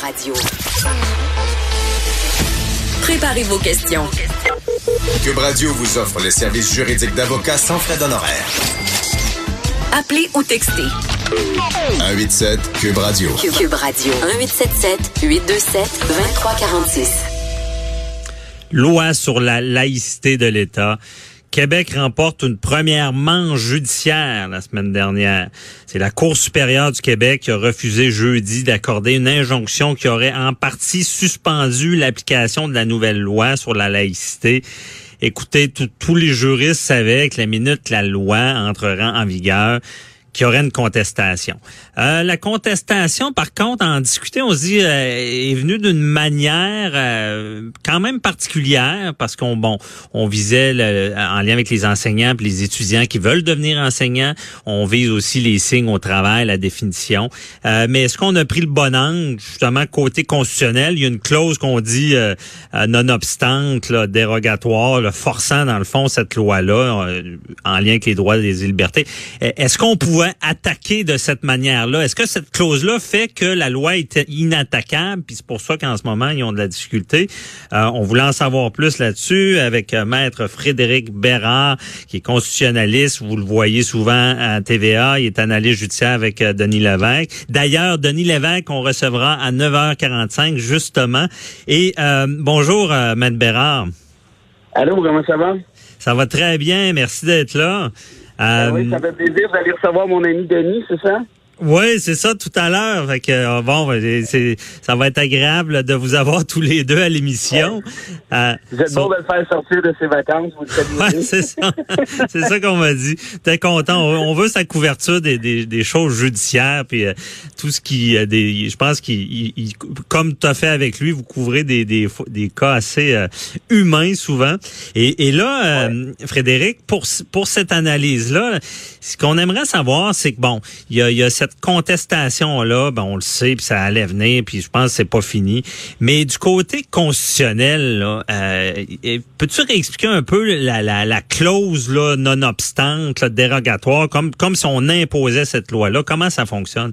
Radio. Préparez vos questions. Cube Radio vous offre les services juridiques d'avocats sans frais d'honoraires. Appelez ou textez. 187 Cube Radio. Cube Radio. 1877 827 2346. Loi sur la laïcité de l'État. Québec remporte une première manche judiciaire la semaine dernière. C'est la Cour supérieure du Québec qui a refusé jeudi d'accorder une injonction qui aurait en partie suspendu l'application de la nouvelle loi sur la laïcité. Écoutez, tous les juristes savaient que la minute la loi entrera en vigueur, qu'il y aurait une contestation. Euh, la contestation, par contre, en discuter, on se dit, euh, est venue d'une manière euh, quand même particulière parce qu'on bon, on visait en lien avec les enseignants et les étudiants qui veulent devenir enseignants. On vise aussi les signes au travail, la définition. mais est-ce qu'on a pris le bon angle? Justement côté constitutionnel Il y a une clause qu'on dit nonobstant dérogatoire, là, forçant dans le fond cette loi-là en lien avec les droits des libertés. Est-ce qu'on pouvait attaquer de cette manière Est-ce que cette clause-là fait que la loi est inattaquable? Puis c'est pour ça qu'en ce moment, ils ont de la difficulté. Euh, on voulait en savoir plus là-dessus avec euh, Maître Frédéric Bérard, qui est constitutionnaliste. Vous le voyez souvent à TVA. Il est analyste judiciaire avec euh, Denis Lévesque. D'ailleurs, Denis Lévesque, on recevra à 9h45, justement. Et bonjour, Maître Bérard. Allô, comment ça va? Ça va très bien. Merci d'être là. Ben oui, ça fait plaisir. Vous allez recevoir mon ami Denis, c'est ça? Oui, c'est ça tout à l'heure. Fait que euh, bon, c'est ça va être agréable de vous avoir tous les deux à l'émission. Euh, vous êtes bon de le faire sortir de ses vacances, vous le ouais, c'est ça. c'est ça qu'on m'a dit. T'es content. On, veut sa couverture des, des, des choses judiciaires puis euh, tout ce qui des. Je pense qu'il comme tu as fait avec lui, vous couvrez des des, des cas assez humains souvent. Et, et là, Frédéric, pour pour cette analyse là, ce qu'on aimerait savoir, c'est que bon, il y a, y a cette contestation-là, ben, on le sait, puis ça allait venir, puis je pense que c'est pas fini. Mais du côté constitutionnel, euh, peux-tu réexpliquer un peu la, la, la clause là, non-obstante, dérogatoire, comme, comme si on imposait cette loi-là? Comment ça fonctionne?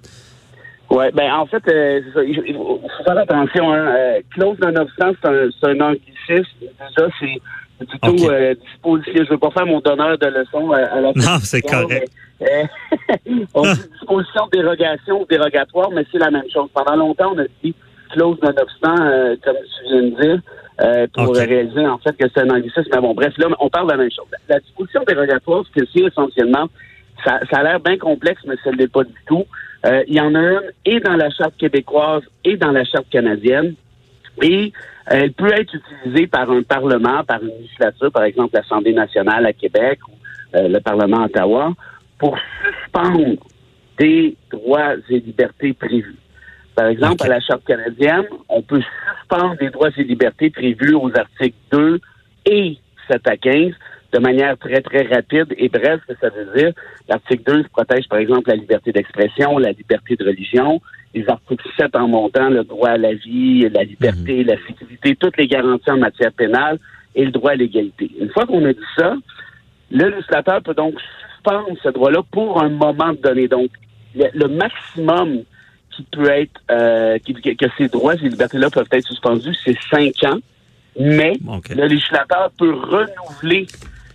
Oui, ben en fait, euh, il faut faire attention. Hein. Euh, clause non-obstante, c'est un, un anglicisme. Déjà, c'est plutôt euh, disposition. Je veux pas faire mon donneur de leçon à, la Non, c'est correct. Euh, on dit disposition de dérogation ou dérogatoire, mais c'est la même chose. Pendant longtemps, on a dit clause non-obstant, euh, comme tu viens de dire, euh, pour réaliser en fait que c'est un anglicisme. Mais bon, bref, là, on parle de la même chose. La disposition dérogatoire, ce que c'est essentiellement, ça, ça a l'air bien complexe, mais ça ne l'est pas du tout. il y en a une et dans la charte québécoise et dans la charte canadienne. Et elle peut être utilisée par un Parlement, par une législature, par exemple l'Assemblée nationale à Québec ou le Parlement à Ottawa, pour suspendre des droits et libertés prévus. Par exemple, à la Charte canadienne, on peut suspendre des droits et libertés prévus aux articles 2 et 7 à 15 de manière très, très rapide et bref, ce que ça veut dire. L'article 2 protège, par exemple, la liberté d'expression, la liberté de religion. Les articles 7 en montant, le droit à la vie, la liberté, mhm. la sécurité, toutes les garanties en matière pénale et le droit à l'égalité. Une fois qu'on a dit ça, le législateur peut donc suspendre ce droit-là pour un moment donné. Donc, le, maximum qui peut être, euh, que ces droits et libertés-là peuvent être suspendus, c'est cinq ans. Mais le législateur peut renouveler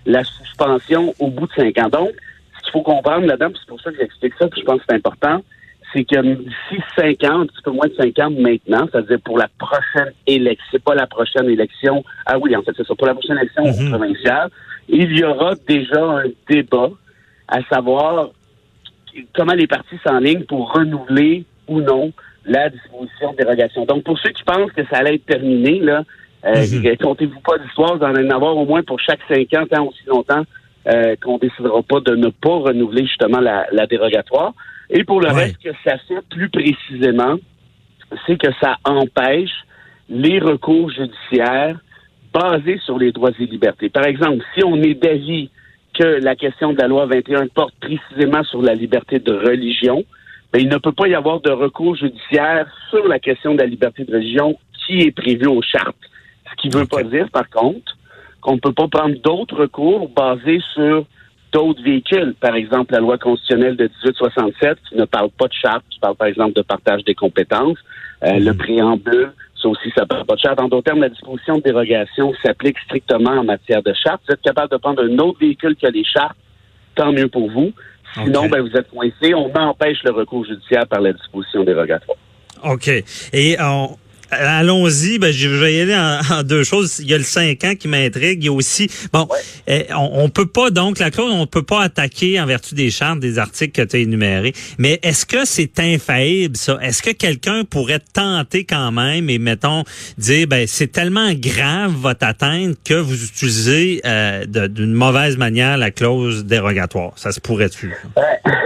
la suspension au bout de cinq ans. Donc, ce qu'il faut comprendre là-dedans, c'est pour ça que j'explique ça, puis je pense que c'est important, c'est que d'ici cinq ans, un petit peu moins de cinq ans maintenant, c'est-à-dire pour la prochaine élection, c'est pas la prochaine élection, ah oui, en fait, c'est ça, pour la prochaine élection mm-hmm. provinciale, il y aura déjà un débat à savoir comment les partis s'enlignent pour renouveler ou non la disposition de dérogation. Donc, pour ceux qui pensent que ça allait être terminé, là, euh, mhm. comptez-vous pas d'histoire, vous en avoir au moins pour chaque cinq ans, tant aussi longtemps euh, qu'on décidera pas de ne pas renouveler justement la, dérogatoire. Et pour le reste, que ça fait plus précisément, c'est que ça empêche les recours judiciaires basés sur les droits et libertés. Par exemple, si on est d'avis que la question de la loi 21 porte précisément sur la liberté de religion, mais il ne peut pas y avoir de recours judiciaire sur la question de la liberté de religion qui est prévu aux chartes. Ce qui ne veut pas dire, par contre, qu'on ne peut pas prendre d'autres recours basés sur d'autres véhicules. Par exemple, la loi constitutionnelle de 1867 qui ne parle pas de charte, qui parle par exemple de partage des compétences. Euh, le préambule, ça aussi, ça parle pas de charte. En d'autres termes, la disposition de dérogation s'applique strictement en matière de charte. Vous êtes capable de prendre un autre véhicule que les chartes, tant mieux pour vous. Sinon, ben, vous êtes coincé. On empêche le recours judiciaire par la disposition dérogatoire. OK. Et on, Allons-y, ben, je vais y aller en, deux choses. Il y a le 5 ans qui m'intrigue. Il y a aussi, bon, eh, on, on, peut pas, donc, la clause, on peut pas attaquer en vertu des chartes des articles que tu as énumérés. Mais est-ce que c'est infaillible, ça? Est-ce que quelqu'un pourrait tenter quand même et, mettons, dire, ben, c'est tellement grave votre atteinte que vous utilisez euh, d'une mauvaise manière la clause dérogatoire? Ça se pourrait-tu?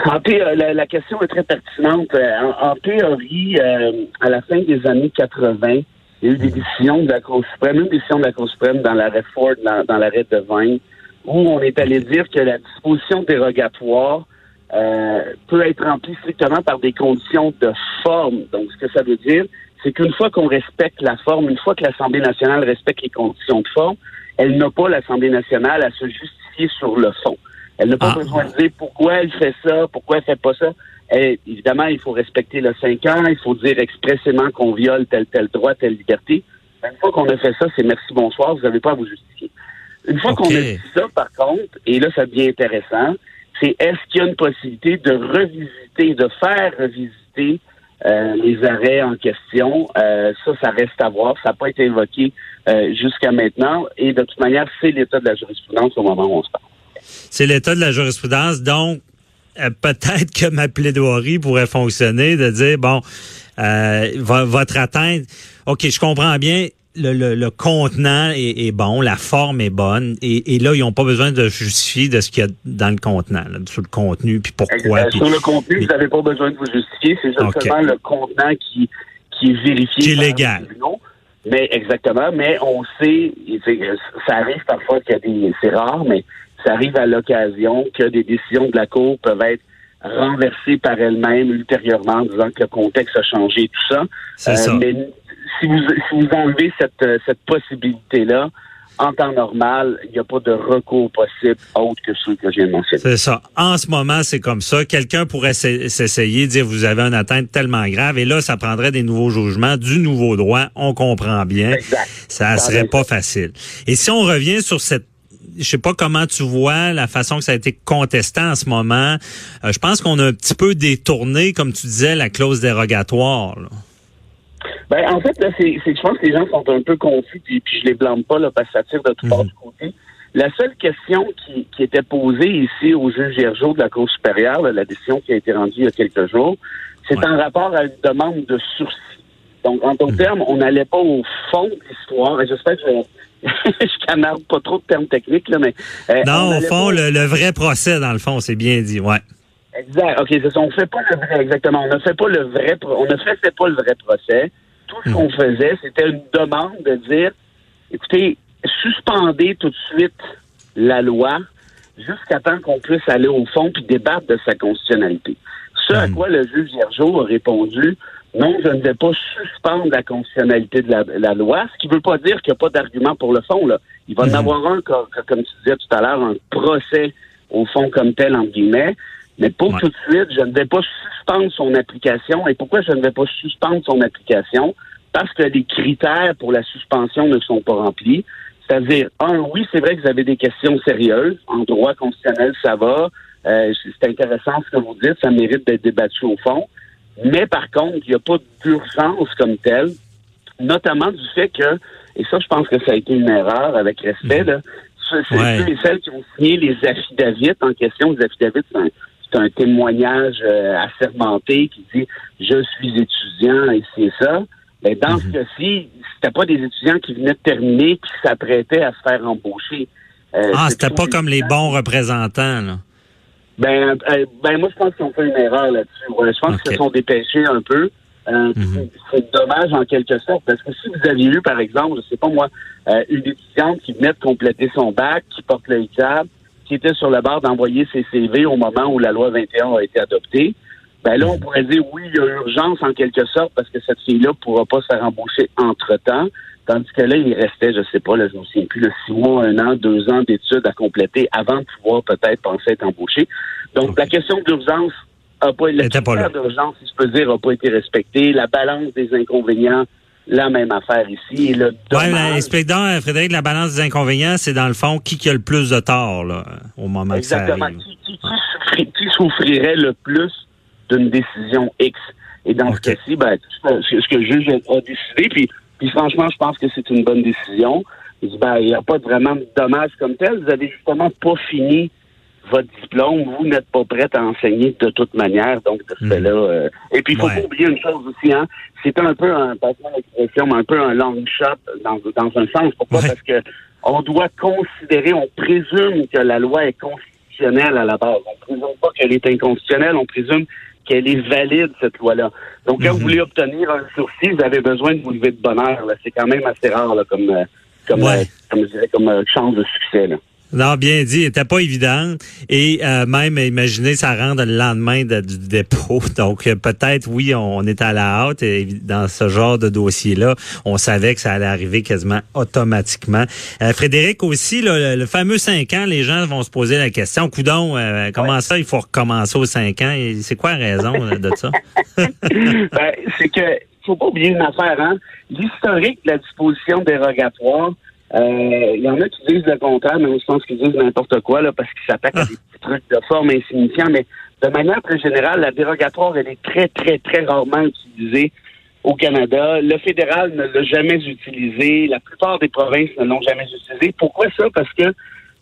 en la, la, question est très pertinente. Euh, en, en théorie, euh, à la fin des années 80, il y a eu des décisions de la Cour suprême, une décision de la Cour suprême dans l'arrêt Ford, dans, l'arrêt de Vine, où on est allé dire que la disposition dérogatoire euh, peut être remplie strictement par des conditions de forme. Donc, ce que ça veut dire, c'est qu'une fois qu'on respecte la forme, une fois que l'Assemblée nationale respecte les conditions de forme, elle n'a pas l'Assemblée nationale à se justifier sur le fond. Elle n'a pas ah. besoin de dire pourquoi elle fait ça, pourquoi elle fait pas ça. Eh, évidemment, il faut respecter le 5 ans, il faut dire expressément qu'on viole tel tel droit, telle liberté. Une fois qu'on a fait ça, c'est merci, bonsoir, vous n'avez pas à vous justifier. Une fois qu'on a dit ça, par contre, et là, ça devient intéressant, c'est est-ce qu'il y a une possibilité de revisiter, de faire revisiter euh, les arrêts en question? Euh, ça, ça reste à voir. Ça n'a pas été évoqué euh, jusqu'à maintenant. Et de toute manière, c'est l'état de la jurisprudence au moment où on se parle. C'est l'état de la jurisprudence. Donc, peut-être que ma plaidoirie pourrait fonctionner de dire bon, euh, votre atteinte, ok, je comprends bien. Le, le, contenant est, bon, la forme est bonne, et, là, ils n'ont pas besoin de justifier de ce qu'il y a dans le contenant, sur le contenu, puis pourquoi. sur le contenu, vous n'avez pas besoin de vous justifier, c'est justement le contenant qui, qui est vérifié. Qui est légal. Mais exactement, mais on sait, ça arrive parfois qu'il y a des, c'est rare, mais ça arrive à l'occasion que des décisions de la Cour peuvent être renversées par elles-mêmes ultérieurement en disant que le contexte a changé, tout ça. Euh, mais si vous, si vous enlevez cette, euh, cette possibilité-là, en temps normal, il n'y a pas de recours possible autre que ceux que j'ai mentionnés. C'est ça. En ce moment, c'est comme ça. Quelqu'un pourrait s'essayer, dire vous avez une atteinte tellement grave, et là, ça prendrait des nouveaux jugements, du nouveau droit. On comprend bien. Exact. Ça serait pas facile. Et si on revient sur cette je sais pas comment tu vois la façon que ça a été contesté en ce moment. Euh, je pense qu'on a un petit peu détourné, comme tu disais, la clause dérogatoire. Ben, en fait, là, c'est, je pense que les gens sont un peu confus, puis, puis je les blâme pas là, parce que ça tire de tout mm du côté. La seule question qui, qui, était posée ici au juge Gergeau de la Cour supérieure, la décision qui a été rendue il y a quelques jours, c'est en rapport à une demande de sursis. Donc, en d'autres mhm. termes, on n'allait pas au fond de l'histoire. Et j'espère que je, je canarde pas trop de termes techniques, là, mais. Euh, non, au fond, le, vrai procès, dans le fond, c'est bien dit, ouais. Exact. OK, c'est ça. On fait pas le vrai, exactement. On ne fait pas le vrai, on ne faisait pas le vrai procès. Tout ce mhm. qu'on faisait, c'était une demande de dire, écoutez, suspendez tout de suite la loi jusqu'à temps qu'on puisse aller au fond puis débattre de sa constitutionnalité. Ce à mhm. quoi le juge Gergeau a répondu, non, je ne vais pas suspendre la constitutionnalité de la, loi, ce qui ne veut pas dire qu'il n'y a pas d'argument pour le fond. Là. Il va y en mhm. avoir un, comme tu disais tout à l'heure, un procès au fond comme tel, entre guillemets. Mais pour tout de suite, je ne vais pas suspendre son application. Et pourquoi je ne vais pas suspendre son application? Parce que les critères pour la suspension ne sont pas remplis. C'est-à-dire, un, oui, c'est vrai que vous avez des questions sérieuses. En droit constitutionnel, ça va. Euh, c'est intéressant ce que vous dites. Ça mérite d'être débattu au fond. Mais par contre, il n'y a pas d'urgence comme telle, notamment du fait que, et ça, je pense que ça a été une erreur avec respect, mhm. là, c'est ceux et celles qui ont signé les affidavits en question. Les affidavits, c'est un, témoignage euh, assermenté qui dit je suis étudiant et c'est ça. Mais dans ce mhm. cas-ci, c'était pas des étudiants qui venaient de terminer qui s'apprêtaient à se faire embaucher. Euh, ah, c'était pas comme les bons représentants, là. Ben, euh, ben moi, je pense qu'ils ont fait une erreur là-dessus. je pense qu'ils se sont dépêchés un peu. Euh, mhm. C'est dommage en quelque sorte, parce que si vous aviez eu, par exemple, je sais pas moi, euh, une étudiante qui venait de compléter son bac, qui porte le hijab, qui était sur le bord d'envoyer ses CV au moment où la loi 21 a été adoptée, ben là, on pourrait dire oui, il y a urgence en quelque sorte, parce que cette fille-là pourra pas se faire embaucher entre-temps. Tandis que là, il restait, je sais pas, là, je me souviens plus, là, six mois, un an, deux ans d'études à compléter avant de pouvoir peut-être penser être embauché. Donc, la question d'urgence a pas, le Était pas d'urgence, si je peux dire, n'a pas été respecté. La balance des inconvénients, la même affaire ici. Et le Ouais, dommage- l'inspecteur Frédéric, la balance des inconvénients, c'est dans le fond qui qui a le plus de tort là, au moment Exactement. que ça arrive? Qui, qui- qui souffri- qui souffrirait le plus d'une décision X? Et dans ce cas-ci, ben, ce ce que le juge a décidé, puis, puis franchement, je pense que c'est une bonne décision. Il dit, ben, il n'y a pas vraiment de dommage comme tel. Vous avez justement pas fini votre diplôme. Vous n'êtes pas prête à enseigner de toute manière. Donc, de ce Mhm. fait-là. euh, Et puis, il faut Ouais. pas oublier une chose aussi, hein. C'est un peu un, l'expression, mais un peu un long shot dans, dans un sens. Pourquoi? Ouais. Parce que on doit considérer, on présume que la loi est constitutionnelle à la base. On présume pas qu'elle est inconstitutionnelle, on présume qu'elle est valide, cette loi-là. Donc, quand Mhm. vous voulez obtenir un sursis, vous avez besoin de vous lever de bonheur. là. C'est quand même assez rare là, comme, euh, comme, Ouais. euh, comme, je dirais, comme euh, chance de succès. Là. Non, bien dit, elle était pas évidente. Et euh, même, imaginez, ça rentre le lendemain de- du dépôt. Donc, peut-être, oui, on, est à la hâte. Et dans ce genre de dossier-là, on savait que ça allait arriver quasiment automatiquement. Euh, Frédéric, aussi, là, le, le fameux 5 ans, les gens vont se poser la question, coudon, euh, comment ça, il faut recommencer aux 5 ans? Et C'est quoi la raison euh, de ça? ben, c'est que faut pas oublier une affaire, hein. L'historique de la disposition dérogatoire, euh, il y en a qui disent le contraire, mais je pense qu'ils disent n'importe quoi là, parce qu'ils s'attaquent à des petits trucs de forme insignifiants. Mais de manière très générale, la dérogatoire, elle est très, très, très rarement utilisée au Canada. Le fédéral ne l'a jamais utilisé. La plupart des provinces ne l'ont jamais utilisé. Pourquoi ça? Parce que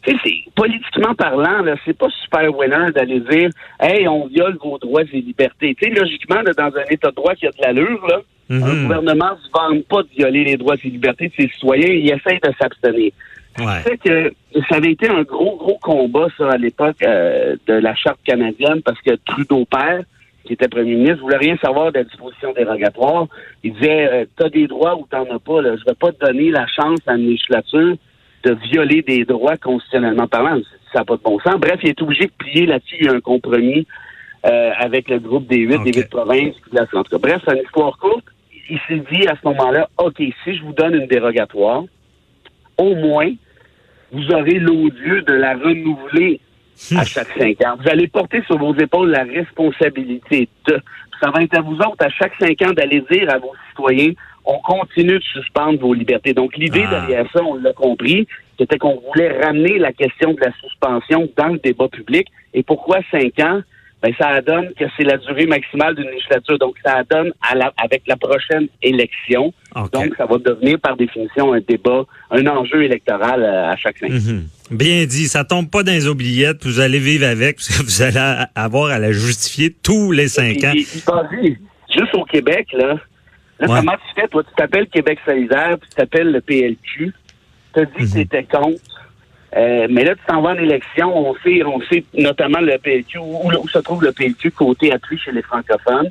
c'est politiquement parlant, là, c'est pas super winner d'aller dire Hey, on viole vos droits et libertés. Tu sais, logiquement, là, dans un état de droit qui a de l'allure, là, un Mhm. gouvernement ne se vante pas de violer les droits et libertés de ses citoyens, il essaie de s'abstenir. Ouais. C'est que ça avait été un gros, gros combat, ça, à l'époque euh, de la Charte canadienne, parce que Trudeau père, qui était premier ministre, voulait rien savoir de la disposition dérogatoire. Il disait euh, T'as des droits ou t'en as pas, là. Je vais pas te donner la chance à une législature de violer des droits constitutionnellement parlant. Ça n'a pas de bon sens. Bref, il est obligé de plier là-dessus. Il y a un compromis euh, avec le groupe des huit, des huit provinces. puis tout cas, bref, c'est une histoire courte. Il s'est dit à ce moment-là, OK, si je vous donne une dérogatoire, au moins, vous aurez l'odieux de la renouveler à chaque cinq ans. Vous allez porter sur vos épaules la responsabilité de. Ça va être à vous autres, à chaque cinq ans, d'aller dire à vos citoyens, on continue de suspendre vos libertés. Donc, l'idée Ah. derrière ça, on l'a compris, c'était qu'on voulait ramener la question de la suspension dans le débat public. Et pourquoi cinq ans? Ben, ça donne que c'est la durée maximale d'une législature. Donc, ça donne à la, avec la prochaine élection. Donc, ça va devenir par définition un débat, un enjeu électoral euh, à chaque cinq ans. Mhm. Bien dit, ça tombe pas dans les oubliettes, vous allez vivre avec, parce que vous allez avoir à la justifier tous les cinq ans. Et- juste au Québec, là, là Ouais. comment tu fais? Toi, tu t'appelles Québec solidaire, puis tu t'appelles le PLQ. Tu as dit Mhm. que tu étais contre. Euh, mais là, tu t'en vas en élection. On sait, on sait notamment le PLQ, où, où se trouve le PLQ côté appui chez les francophones.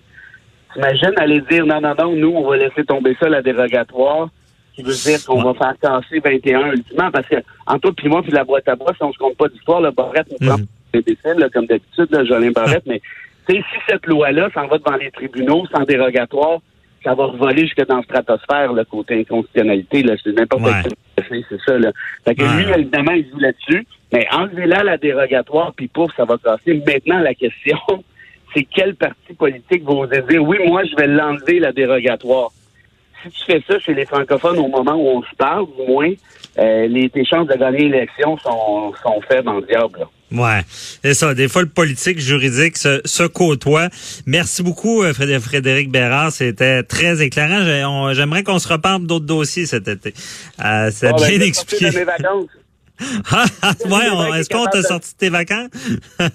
T'imagines aller dire non, non, non, nous, on va laisser tomber ça, la dérogatoire, qui veut dire qu'on va faire casser 21 ultimement, parce que en toi puis moi, puis la boîte à bois, si on se compte pas d'histoire, le Barrette nous prend Mhm. des décès, là, comme d'habitude, Jolin Barrette, mais tu sais, si cette loi-là s'en va devant les tribunaux sans dérogatoire, ça va voler jusque dans la stratosphère, le côté inconstitutionnalité, là, c'est n'importe Ouais. c'est c'est ça, là. Fait que Ouais. lui, évidemment, il joue là-dessus, mais enlevez-la la dérogatoire, puis pouf, ça va casser. Maintenant, la question, c'est quel parti politique va oser dire, oui, moi, je vais l'enlever, la dérogatoire. Si tu fais ça chez les francophones au moment où on se parle, du moins, euh, les, tes chances de gagner l'élection sont, sont faibles en diable, là. Ouais, c'est ça. Des fois, le politique, juridique se, se côtoie. Merci beaucoup, euh, Frédé- Frédéric Bérard. C'était très éclairant. J'aimerais qu'on se reparle d'autres dossiers cet été. Euh, c'est Bon, ben, bien vais expliqué. de mes vacances. ouais, on- est-ce qu'on t'a sorti de tes vacances?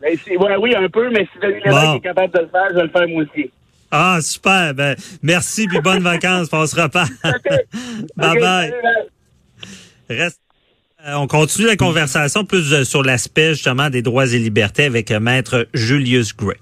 Ben, si- ouais, oui, un peu, mais si Denis Bon. est capable de le faire, je vais le faire moi aussi. Ah, super. Ben, merci, puis bonnes vacances. On se reparle. bye Ok, bye. salut, bye. Reste. Euh, on continue la conversation plus euh, sur l'aspect justement des droits et libertés avec euh, maître Julius Gray.